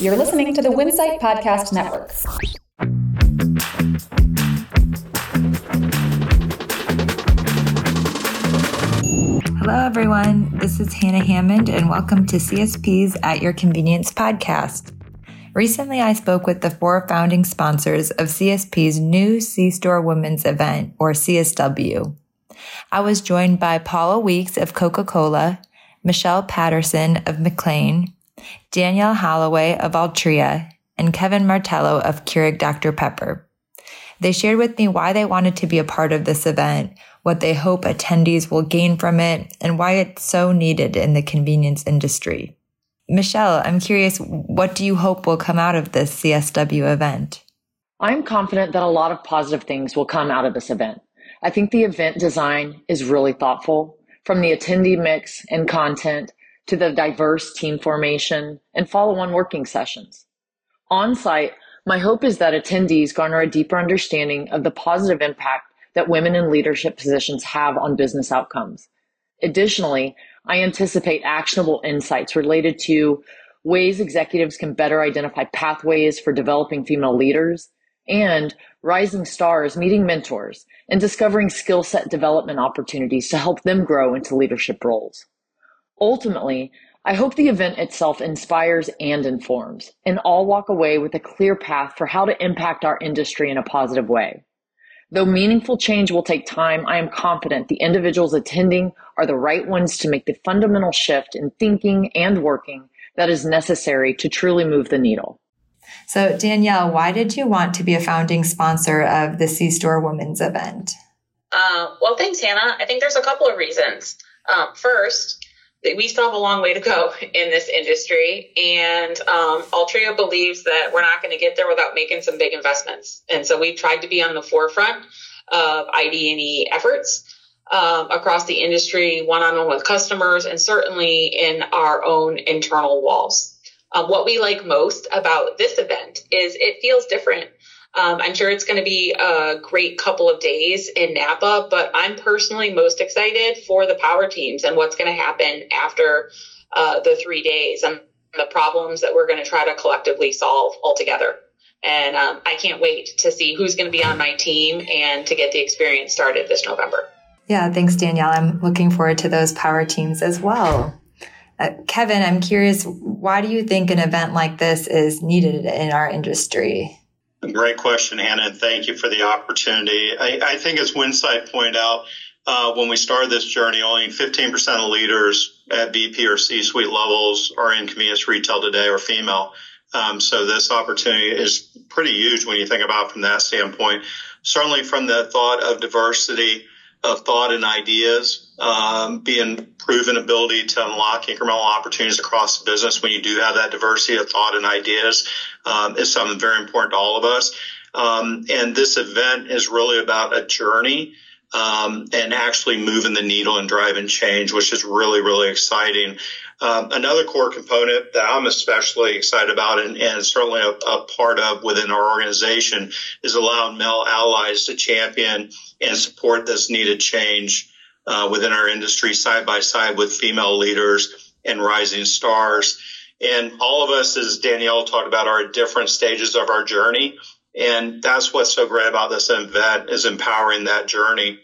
You're listening to the Winsight Podcast Network. Hello, everyone. This is Hannah Hammond, and welcome to CSP's At Your Convenience podcast. Recently, I spoke with the four founding sponsors of CSP's new C Store Women's event, or CSW. I was joined by Paula Weeks of Coca Cola, Michelle Patterson of McLane, Danielle Holloway of Altria, and Kevin Martello of Keurig Dr. Pepper. They shared with me why they wanted to be a part of this event, what they hope attendees will gain from it, and why it's so needed in the convenience industry. Michelle, I'm curious, what do you hope will come out of this CSW event? I'm confident that a lot of positive things will come out of this event. I think the event design is really thoughtful, from the attendee mix and content to the diverse team formation and follow-on working sessions. On site, my hope is that attendees garner a deeper understanding of the positive impact that women in leadership positions have on business outcomes. Additionally, I anticipate actionable insights related to ways executives can better identify pathways for developing female leaders and rising stars meeting mentors and discovering skill set development opportunities to help them grow into leadership roles. Ultimately, I hope the event itself inspires and informs, and all walk away with a clear path for how to impact our industry in a positive way. Though meaningful change will take time, I am confident the individuals attending are the right ones to make the fundamental shift in thinking and working that is necessary to truly move the needle. So, Danielle, why did you want to be a founding sponsor of the C Store Women's event? Uh, well, thanks, Hannah. I think there's a couple of reasons. Um, first, we still have a long way to go in this industry, and um, Altria believes that we're not going to get there without making some big investments. And so we've tried to be on the forefront of ID&E efforts um, across the industry, one-on-one with customers, and certainly in our own internal walls. Um, what we like most about this event is it feels different. Um, I'm sure it's going to be a great couple of days in Napa, but I'm personally most excited for the power teams and what's going to happen after uh, the three days and the problems that we're going to try to collectively solve altogether. And um, I can't wait to see who's going to be on my team and to get the experience started this November. Yeah, thanks, Danielle. I'm looking forward to those power teams as well. Uh, Kevin, I'm curious, why do you think an event like this is needed in our industry? Great question, Hannah, and thank you for the opportunity. I, I think, as Winsight pointed out, uh, when we started this journey, only 15% of leaders at VP or C suite levels are in convenience retail today or female. Um, so this opportunity is pretty huge when you think about from that standpoint. Certainly from the thought of diversity of thought and ideas, um, being proven ability to unlock incremental opportunities across the business when you do have that diversity of thought and ideas um, is something very important to all of us. Um, and this event is really about a journey um, and actually moving the needle and driving change, which is really, really exciting. Um, another core component that I'm especially excited about and, and certainly a, a, part of within our organization is allowing male allies to champion and support this needed change uh, within our industry side by side with female leaders and rising stars. And all of us, as Danielle talked about, are at different stages of our journey. And that's what's so great about this event is empowering that journey.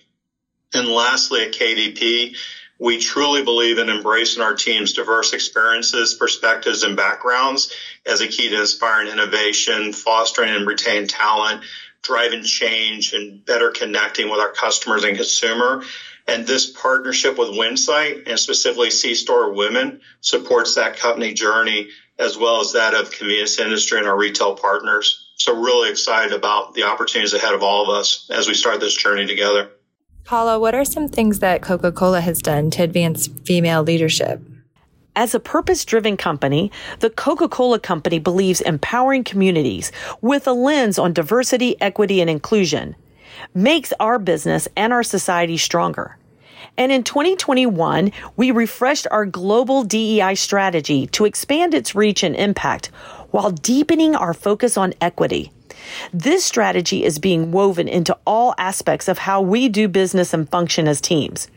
And lastly, at KDP, we truly believe in embracing our team's diverse experiences, perspectives, and backgrounds as a key to inspiring innovation, fostering and retaining talent, driving change, and better connecting with our customers and consumer. And this partnership with Winsight and specifically C Store Women supports that company journey as well as that of convenience industry and our retail partners. So really excited about the opportunities ahead of all of us as we start this journey together. Paula, what are some things that Coca Cola has done to advance female leadership? As a purpose driven company, the Coca Cola Company believes empowering communities with a lens on diversity, equity, and inclusion makes our business and our society stronger. And in 2021, we refreshed our global DEI strategy to expand its reach and impact while deepening our focus on equity. This strategy is being woven into all aspects of how we do business and function as teams,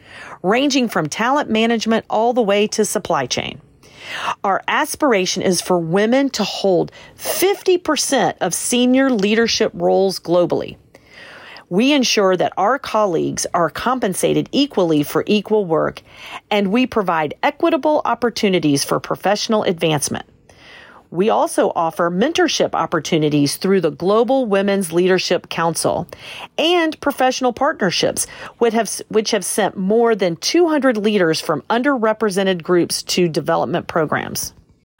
ranging from talent management all the way to supply chain. Our aspiration is for women to hold 50% of senior leadership roles globally. We ensure that our colleagues are compensated equally for equal work, and we provide equitable opportunities for professional advancement. We also offer mentorship opportunities through the Global Women's Leadership Council and professional partnerships, which have, which have sent more than 200 leaders from underrepresented groups to development programs.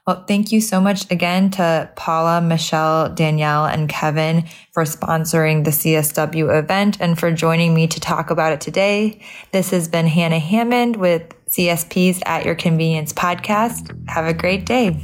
Well, thank you so much again to Paula, Michelle, Danielle, and Kevin for sponsoring the CSW event and for joining me to talk about it today. This has been Hannah Hammond with CSP's At Your Convenience podcast. Have a great day.